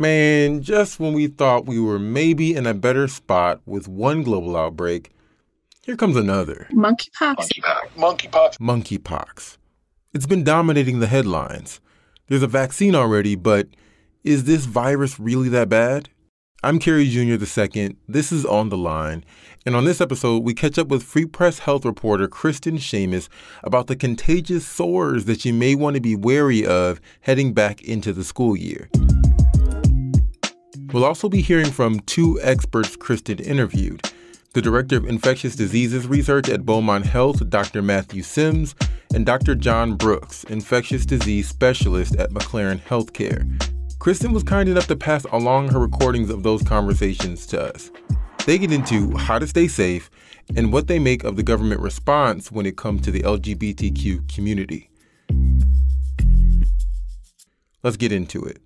Man, just when we thought we were maybe in a better spot with one global outbreak, here comes another. Monkeypox. Monkeypox. Monkeypox. Monkeypox. It's been dominating the headlines. There's a vaccine already, but is this virus really that bad? I'm Kerry Jr. II. This is On the Line. And on this episode, we catch up with Free Press Health reporter Kristen Shamus about the contagious sores that you may want to be wary of heading back into the school year. We'll also be hearing from two experts Kristen interviewed the Director of Infectious Diseases Research at Beaumont Health, Dr. Matthew Sims, and Dr. John Brooks, Infectious Disease Specialist at McLaren Healthcare. Kristen was kind enough to pass along her recordings of those conversations to us. They get into how to stay safe and what they make of the government response when it comes to the LGBTQ community. Let's get into it.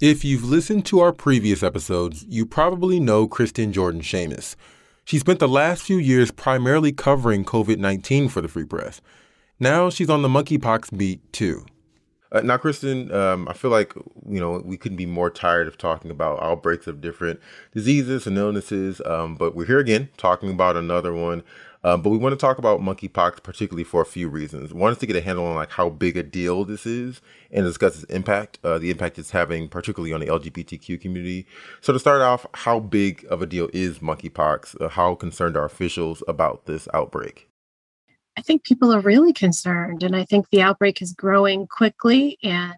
If you've listened to our previous episodes, you probably know Kristen Jordan Shamus. She spent the last few years primarily covering COVID 19 for the Free Press. Now she's on the monkeypox beat, too. Uh, now, Kristen, um, I feel like you know we couldn't be more tired of talking about outbreaks of different diseases and illnesses, um, but we're here again talking about another one. Um, but we want to talk about monkeypox particularly for a few reasons. One is to get a handle on like how big a deal this is and discuss its impact, uh, the impact it's having particularly on the LGBTQ community. So to start off, how big of a deal is monkeypox? Uh, how concerned are officials about this outbreak? I think people are really concerned, and I think the outbreak is growing quickly, and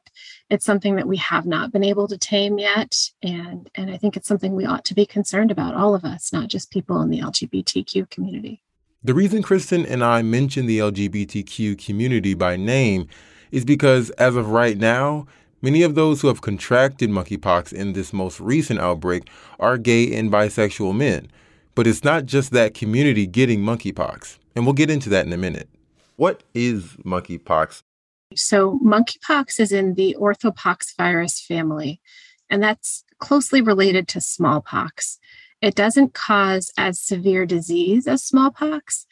it's something that we have not been able to tame yet. And and I think it's something we ought to be concerned about, all of us, not just people in the LGBTQ community. The reason Kristen and I mention the LGBTQ community by name is because, as of right now, many of those who have contracted monkeypox in this most recent outbreak are gay and bisexual men. But it's not just that community getting monkeypox, and we'll get into that in a minute. What is monkeypox? So, monkeypox is in the orthopox virus family, and that's closely related to smallpox. It doesn't cause as severe disease as smallpox,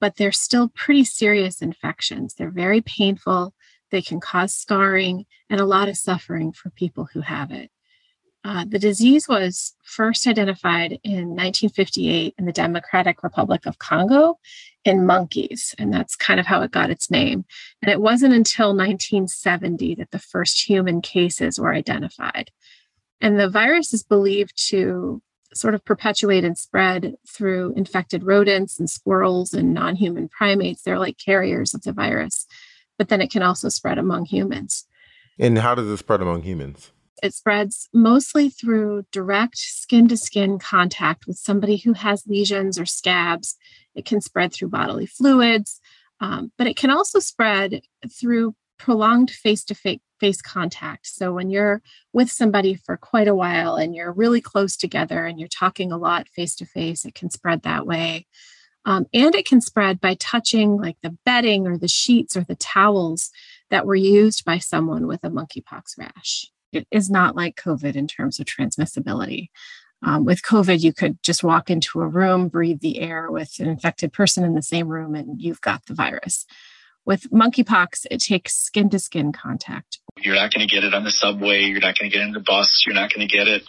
but they're still pretty serious infections. They're very painful. They can cause scarring and a lot of suffering for people who have it. Uh, the disease was first identified in 1958 in the Democratic Republic of Congo in monkeys, and that's kind of how it got its name. And it wasn't until 1970 that the first human cases were identified. And the virus is believed to sort of perpetuate and spread through infected rodents and squirrels and non human primates. They're like carriers of the virus, but then it can also spread among humans. And how does it spread among humans? It spreads mostly through direct skin to skin contact with somebody who has lesions or scabs. It can spread through bodily fluids, um, but it can also spread through prolonged face to face contact. So when you're with somebody for quite a while and you're really close together and you're talking a lot face to face, it can spread that way. Um, and it can spread by touching like the bedding or the sheets or the towels that were used by someone with a monkeypox rash. It is not like COVID in terms of transmissibility. Um, with COVID, you could just walk into a room, breathe the air with an infected person in the same room, and you've got the virus. With monkeypox, it takes skin to skin contact. You're not going to get it on the subway. You're not going to get it in the bus. You're not going to get it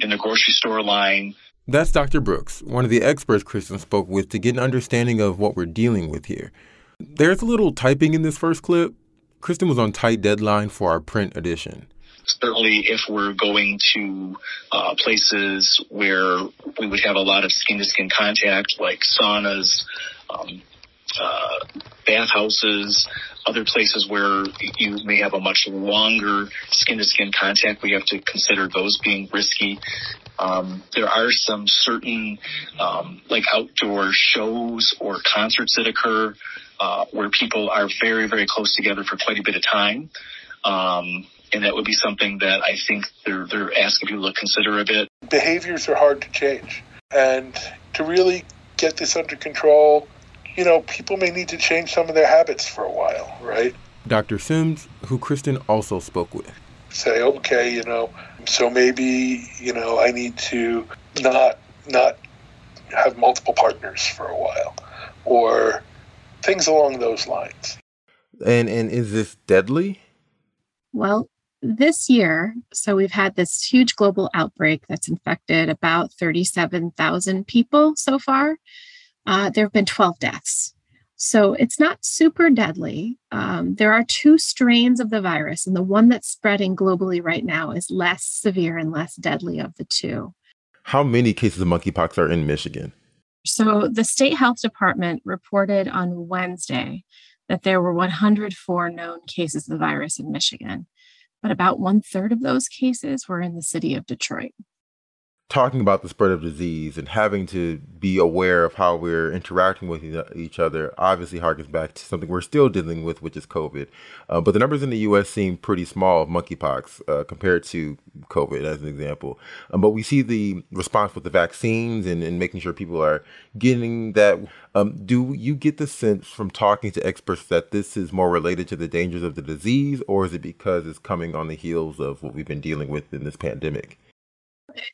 in the grocery store line. That's Dr. Brooks, one of the experts Kristen spoke with to get an understanding of what we're dealing with here. There's a little typing in this first clip. Kristen was on tight deadline for our print edition. Certainly, if we're going to uh, places where we would have a lot of skin to skin contact, like saunas, um, uh, bathhouses, other places where you may have a much longer skin to skin contact. We have to consider those being risky. Um, there are some certain um, like outdoor shows or concerts that occur uh, where people are very, very close together for quite a bit of time. Um, and that would be something that I think they're, they're asking people to consider a bit. Behaviors are hard to change. And to really get this under control, you know, people may need to change some of their habits for a while, right? Dr. Sims, who Kristen also spoke with. Say, okay, you know, so maybe, you know, I need to not not have multiple partners for a while or things along those lines. And and is this deadly? Well, this year, so we've had this huge global outbreak that's infected about 37,000 people so far. Uh, there have been 12 deaths. So it's not super deadly. Um, there are two strains of the virus, and the one that's spreading globally right now is less severe and less deadly of the two. How many cases of monkeypox are in Michigan? So the state health department reported on Wednesday that there were 104 known cases of the virus in Michigan, but about one third of those cases were in the city of Detroit talking about the spread of disease and having to be aware of how we're interacting with each other obviously harkens back to something we're still dealing with, which is COVID. Uh, but the numbers in the U.S. seem pretty small of monkeypox uh, compared to COVID, as an example. Um, but we see the response with the vaccines and, and making sure people are getting that. Um, do you get the sense from talking to experts that this is more related to the dangers of the disease, or is it because it's coming on the heels of what we've been dealing with in this pandemic?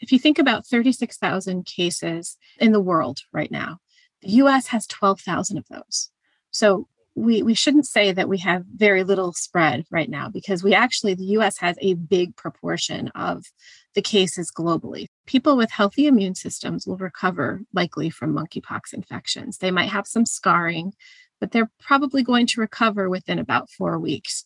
If you think about 36,000 cases in the world right now, the US has 12,000 of those. So we, we shouldn't say that we have very little spread right now because we actually, the US has a big proportion of the cases globally. People with healthy immune systems will recover likely from monkeypox infections. They might have some scarring, but they're probably going to recover within about four weeks.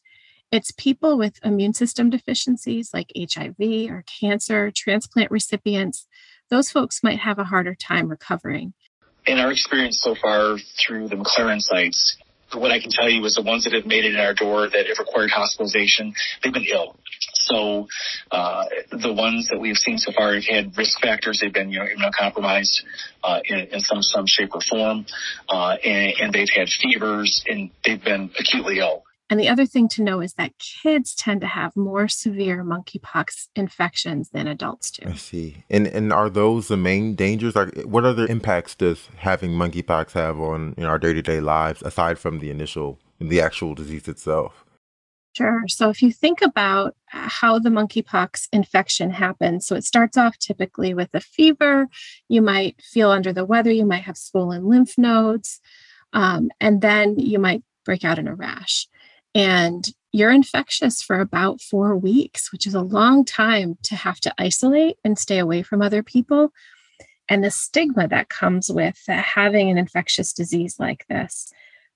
It's people with immune system deficiencies like HIV or cancer, transplant recipients. Those folks might have a harder time recovering. In our experience so far through the McLaren sites, what I can tell you is the ones that have made it in our door that have required hospitalization, they've been ill. So uh, the ones that we've seen so far have had risk factors. They've been you know immunocompromised uh, in, in some some shape or form, uh, and, and they've had fevers and they've been acutely ill. And the other thing to know is that kids tend to have more severe monkeypox infections than adults do. I see. And and are those the main dangers? Like, what other impacts does having monkeypox have on in our day to day lives aside from the initial the actual disease itself? Sure. So if you think about how the monkeypox infection happens, so it starts off typically with a fever. You might feel under the weather. You might have swollen lymph nodes, um, and then you might break out in a rash and you're infectious for about four weeks, which is a long time to have to isolate and stay away from other people. And the stigma that comes with having an infectious disease like this.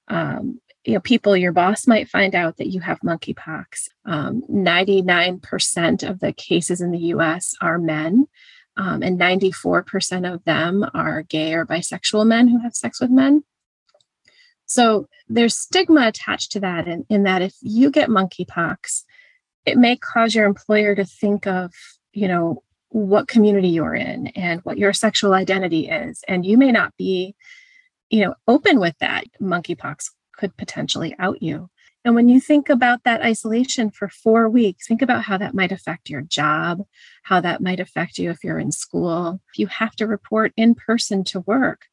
Um, you know, people, your boss might find out that you have monkeypox. Um, 99% of the cases in the US are men, um, and 94% of them are gay or bisexual men who have sex with men. So there's stigma attached to that, in, in that if you get monkeypox, it may cause your employer to think of, you know, what community you're in and what your sexual identity is. And you may not be, you know, open with that. Monkeypox could potentially out you. And when you think about that isolation for four weeks, think about how that might affect your job, how that might affect you if you're in school. If you have to report in person to work,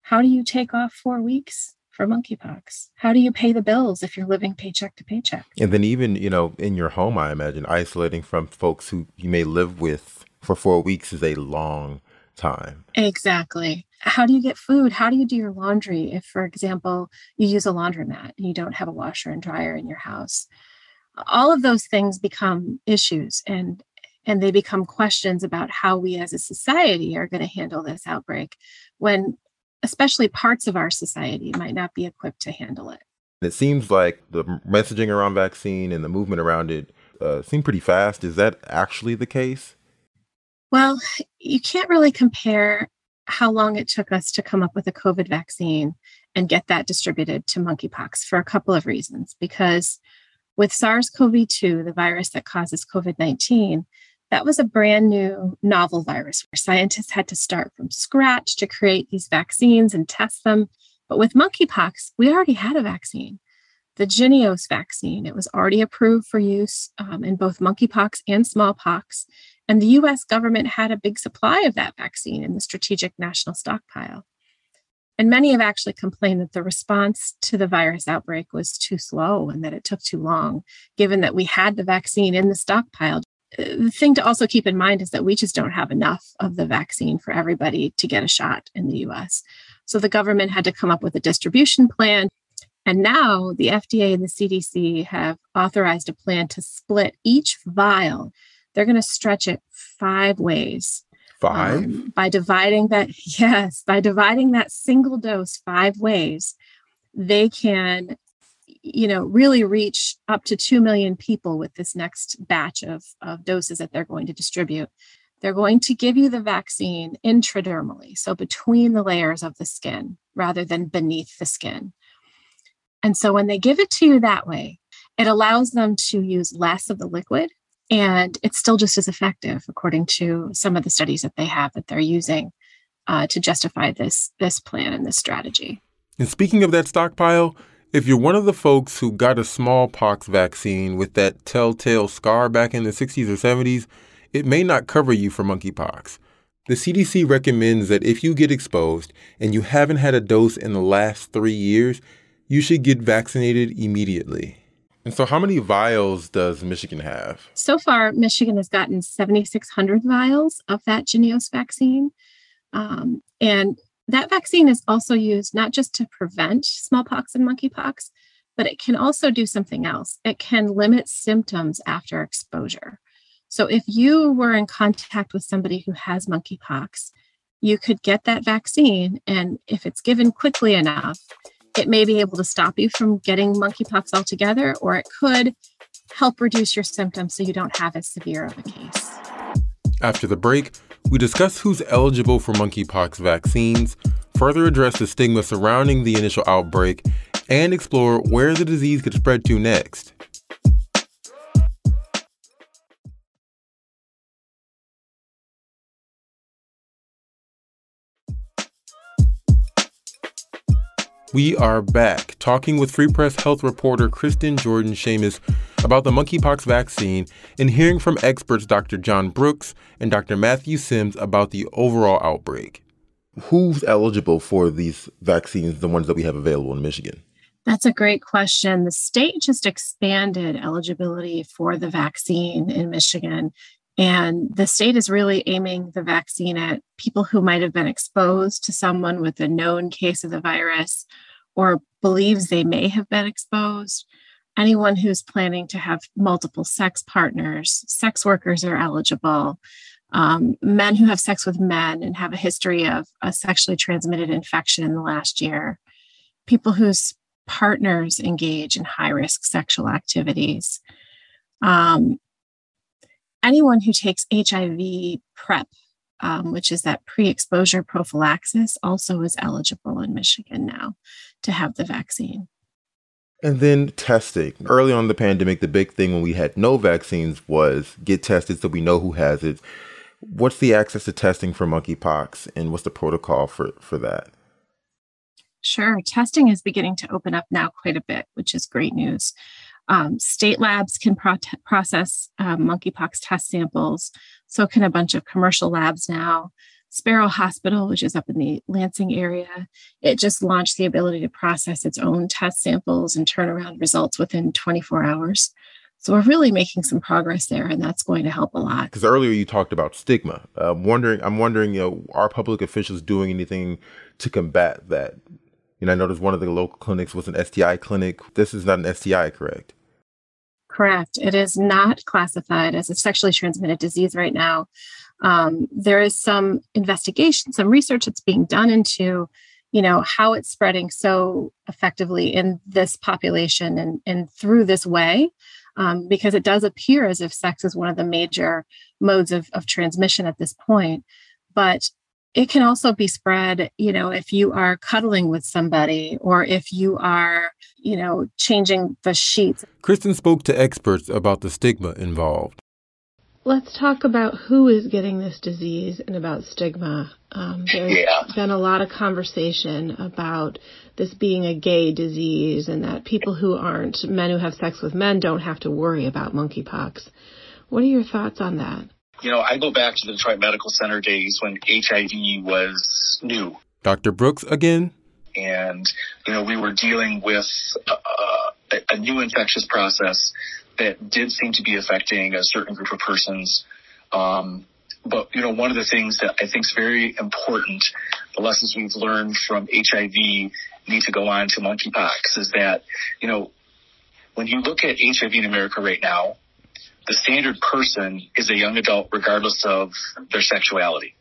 how do you take off four weeks? For monkeypox? How do you pay the bills if you're living paycheck to paycheck? And then, even, you know, in your home, I imagine isolating from folks who you may live with for four weeks is a long time. Exactly. How do you get food? How do you do your laundry if, for example, you use a laundromat and you don't have a washer and dryer in your house? All of those things become issues and and they become questions about how we as a society are going to handle this outbreak when especially parts of our society might not be equipped to handle it. It seems like the messaging around vaccine and the movement around it uh, seem pretty fast. Is that actually the case? Well, you can't really compare how long it took us to come up with a COVID vaccine and get that distributed to monkeypox for a couple of reasons. Because with SARS CoV 2, the virus that causes COVID 19, that was a brand new novel virus where scientists had to start from scratch to create these vaccines and test them. But with monkeypox, we already had a vaccine, the Jynneos vaccine. It was already approved for use um, in both monkeypox and smallpox. And the US government had a big supply of that vaccine in the strategic national stockpile. And many have actually complained that the response to the virus outbreak was too slow and that it took too long, given that we had the vaccine in the stockpile the thing to also keep in mind is that we just don't have enough of the vaccine for everybody to get a shot in the US. So the government had to come up with a distribution plan And now the FDA and the CDC have authorized a plan to split each vial. They're going to stretch it five ways. Five? Um, by dividing that, yes, by dividing that single dose five ways, they can, you know, really reach up to 2 million people with this next batch of, of doses that they're going to distribute. They're going to give you the vaccine intradermally, so between the layers of the skin rather than beneath the skin. And so when they give it to you that way, it allows them to use less of the liquid and it's still just as effective according to some of the studies that they have that they're using uh, to justify this this plan and this strategy. And speaking of that stockpile, if you're one of the folks who got a smallpox vaccine with that telltale scar back in the 60s or 70s, it may not cover you for monkeypox. The CDC recommends that if you get exposed and you haven't had a dose in the last three years, you should get vaccinated immediately. And so, how many vials does Michigan have? So far, Michigan has gotten 7,600 vials of that Jynneos vaccine. Um, and that vaccine is also used not just to prevent smallpox and monkeypox, but it can also do something else. It can limit symptoms after exposure. So if you were in contact with somebody who has monkeypox, you could get that vaccine. And if it's given quickly enough, it may be able to stop you from getting monkeypox altogether, or it could help reduce your symptoms so you don't have as severe of a case. After the break, we discuss who's eligible for monkeypox vaccines, further address the stigma surrounding the initial outbreak, and explore where the disease could spread to next. We are back talking with Free Press Health reporter Kristen Jordan Shamus about the monkeypox vaccine and hearing from experts Dr. John Brooks and Dr. Matthew Sims about the overall outbreak. Who's eligible for these vaccines, the ones that we have available in Michigan? That's a great question. The state just expanded eligibility for the vaccine in Michigan. And the state is really aiming the vaccine at people who might have been exposed to someone with a known case of the virus or believes they may have been exposed. Anyone who's planning to have multiple sex partners, sex workers are eligible. Um, men who have sex with men and have a history of a sexually transmitted infection in the last year, people whose partners engage in high risk sexual activities, um, anyone who takes HIV PrEP, um, which is that pre exposure prophylaxis, also is eligible in Michigan now to have the vaccine. And then testing. Early on the pandemic, the big thing when we had no vaccines was get tested so we know who has it. What's the access to testing for monkeypox and what's the protocol for, for that? Sure. Testing is beginning to open up now quite a bit, which is great news. Um, state labs can pro- process um, monkeypox test samples. So can a bunch of commercial labs now. Sparrow Hospital, which is up in the Lansing area, it just launched the ability to process its own test samples and turn around results within 24 hours. So we're really making some progress there, and that's going to help a lot. Because earlier you talked about stigma. I'm wondering, I'm wondering, you know, are public officials doing anything to combat that? You know, I noticed one of the local clinics was an STI clinic. This is not an STI, correct? Correct. It is not classified as a sexually transmitted disease right now. Um, there is some investigation, some research that's being done into, you know, how it's spreading so effectively in this population and, and through this way, um, because it does appear as if sex is one of the major modes of, of transmission at this point. But it can also be spread, you know, if you are cuddling with somebody or if you are, you know, changing the sheets. Kristen spoke to experts about the stigma involved. Let's talk about who is getting this disease and about stigma. Um, there's yeah. been a lot of conversation about this being a gay disease and that people who aren't men who have sex with men don't have to worry about monkeypox. What are your thoughts on that? You know, I go back to the Detroit Medical Center days when HIV was new. Dr. Brooks again? And, you know, we were dealing with a, a new infectious process that did seem to be affecting a certain group of persons. Um, but, you know, one of the things that I think is very important, the lessons we've learned from HIV need to go on to monkeypox is that, you know, when you look at HIV in America right now, the standard person is a young adult regardless of their sexuality,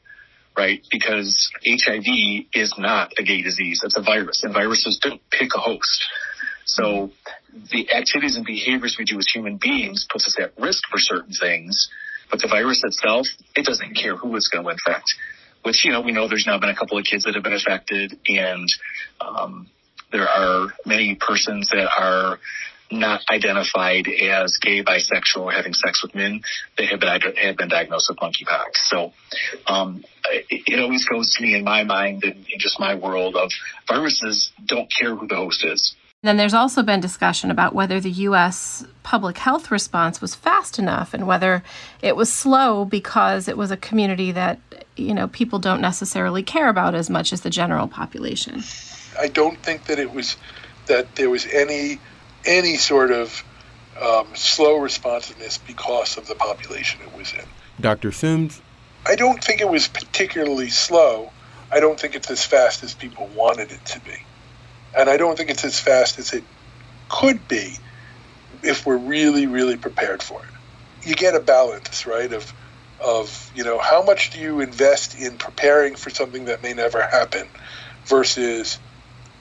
right? Because HIV is not a gay disease. It's a virus and viruses don't pick a host. So the activities and behaviors we do as human beings puts us at risk for certain things, but the virus itself, it doesn't care who it's going to infect. Which you know we know there's now been a couple of kids that have been affected, and um, there are many persons that are not identified as gay, bisexual, or having sex with men that have been, have been diagnosed with monkeypox. So um, it, it, always goes to me in my mind and in just my world of viruses don't care who the host is. Then there's also been discussion about whether the U.S. public health response was fast enough and whether it was slow because it was a community that, you know, people don't necessarily care about as much as the general population. I don't think that it was that there was any any sort of um, slow responsiveness because of the population it was in. Dr. Sims? I don't think it was particularly slow. I don't think it's as fast as people wanted it to be. And I don't think it's as fast as it could be if we're really, really prepared for it. You get a balance, right, of of, you know, how much do you invest in preparing for something that may never happen versus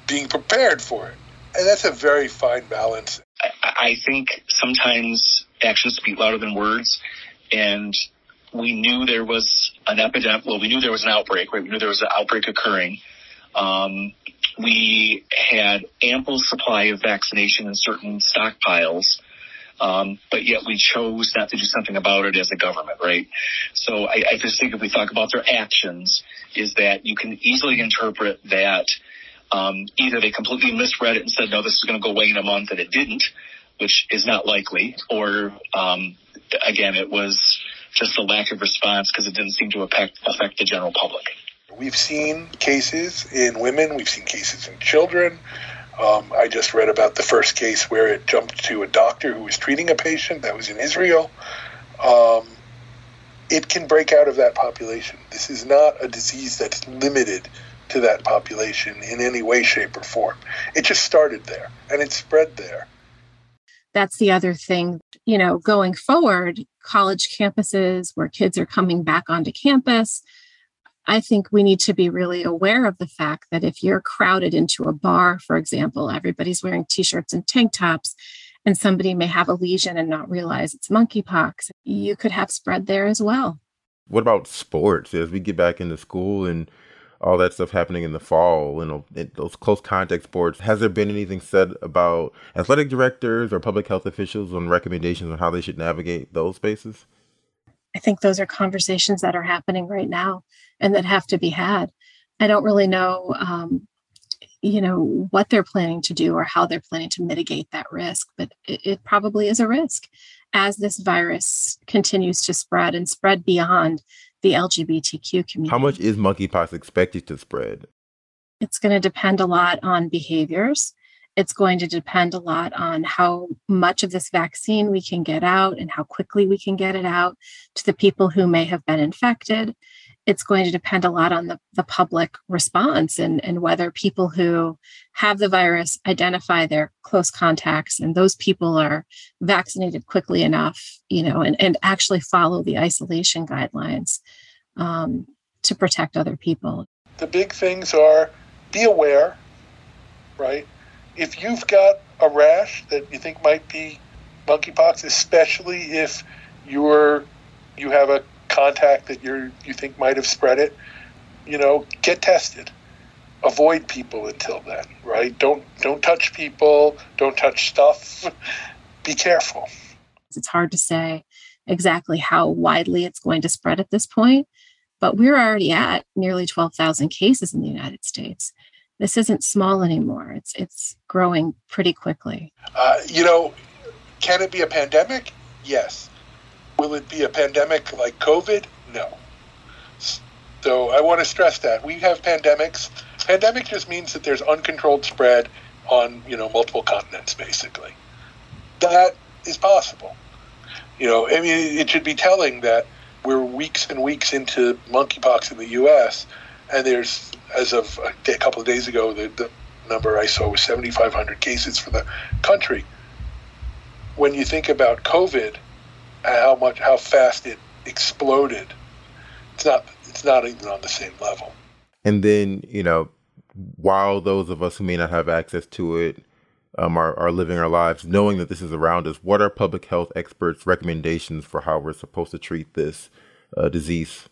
being prepared for it. And that's a very fine balance. I think sometimes actions speak louder than words. And we knew there was an epidemic. Well, we knew there was an outbreak, right? We knew there was an outbreak occurring. Um, we had ample supply of vaccination in certain stockpiles. Um, but yet we chose not to do something about it as a government, right? So I, I just think if we talk about their actions, is that you can easily interpret that um, either they completely misread it and said, no, this is going to go away in a month, and it didn't, which is not likely, or um, again, it was just a lack of response because it didn't seem to affect, affect the general public. We've seen cases in women, we've seen cases in children. Um, I just read about the first case where it jumped to a doctor who was treating a patient that was in Israel. Um, it can break out of that population. This is not a disease that's limited to that population in any way, shape, or form. It just started there and it spread there. That's the other thing, you know, going forward, college campuses where kids are coming back onto campus. I think we need to be really aware of the fact that if you're crowded into a bar, for example, everybody's wearing t shirts and tank tops, and somebody may have a lesion and not realize it's monkeypox, you could have spread there as well. What about sports as we get back into school and all that stuff happening in the fall, you know, those close contact sports. Has there been anything said about athletic directors or public health officials on recommendations on how they should navigate those spaces? I think those are conversations that are happening right now and that have to be had. I don't really know, um, you know, what they're planning to do or how they're planning to mitigate that risk, but it, it probably is a risk as this virus continues to spread and spread beyond the LGBTQ community. How much is monkeypox expected to spread? It's going to depend a lot on behaviors. It's going to depend a lot on how much of this vaccine we can get out and how quickly we can get it out to the people who may have been infected. It's going to depend a lot on the, the public response and, and whether people who have the virus identify their close contacts and those people are vaccinated quickly enough, you know, and, and actually follow the isolation guidelines um, to protect other people. The big things are be aware, right? If you've got a rash that you think might be monkeypox, especially if you're you have a contact that you you think might have spread it, you know, get tested. Avoid people until then, right? Don't don't touch people, don't touch stuff. Be careful. It's hard to say exactly how widely it's going to spread at this point, but we're already at nearly 12,000 cases in the United States. This isn't small anymore. It's it's growing pretty quickly. Uh, you know, can it be a pandemic? Yes. Will it be a pandemic like COVID? No. So I want to stress that we have pandemics. Pandemic just means that there's uncontrolled spread on you know multiple continents, basically. That is possible. You know, I mean, it should be telling that we're weeks and weeks into monkeypox in the U.S. and there's, as of a couple of days ago, the, the number I saw was 7,500 cases for the country. When you think about COVID, how much, how fast it exploded, it's not, it's not even on the same level. And then, you know, while those of us who may not have access to it um, are, are living our lives, knowing that this is around us, what are public health experts' recommendations for how we're supposed to treat this uh, disease?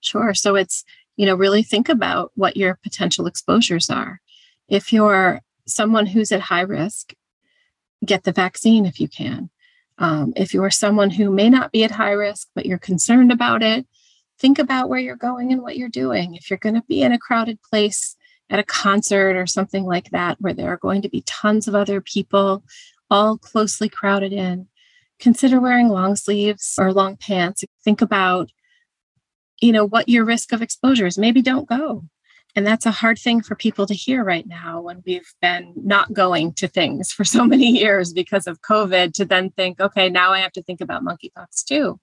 Sure. So it's, you know, really think about what your potential exposures are. If you're someone who's at high risk, get the vaccine if you can. Um, if you're someone who may not be at high risk, but you're concerned about it, think about where you're going and what you're doing. If you're going to be in a crowded place at a concert or something like that, where there are going to be tons of other people all closely crowded in, consider wearing long sleeves or long pants. Think about, you know, what your risk of exposure is. Maybe don't go. And that's a hard thing for people to hear right now when we've been not going to things for so many years because of COVID to then think, okay, now I have to think about monkeypox too.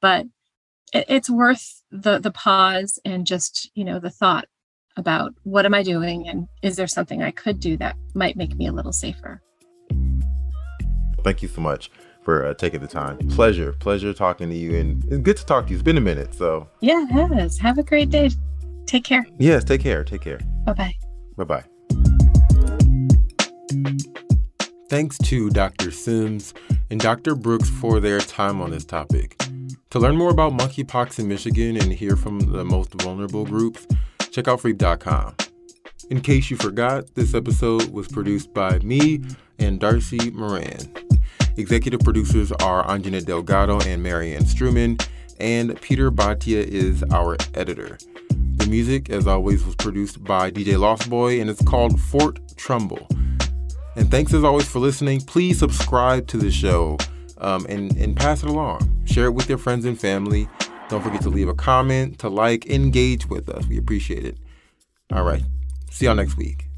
But it's worth the the pause and just, you know, the thought about what am I doing and is there something I could do that might make me a little safer. Thank you so much for uh, taking the time. Pleasure, pleasure talking to you, and it's good to talk to you. It's been a minute, so yeah, it has. Have a great day. Take care. Yes, take care. Take care. Bye bye. Bye bye. Thanks to Dr. Sims and Dr. Brooks for their time on this topic. To learn more about monkeypox in Michigan and hear from the most vulnerable groups, check out freep.com. In case you forgot, this episode was produced by me and Darcie Moran. Executive producers are Anjana Delgado and Marianne Struman, and Peter Bhatia is our editor. The music, as always, was produced by DJ Lost Boy, and it's called Fort Trumbull. And thanks as always for listening. Please subscribe to the show um, and, and pass it along. Share it with your friends and family. Don't forget to leave a comment, to like, engage with us. We appreciate it. All right. See y'all next week.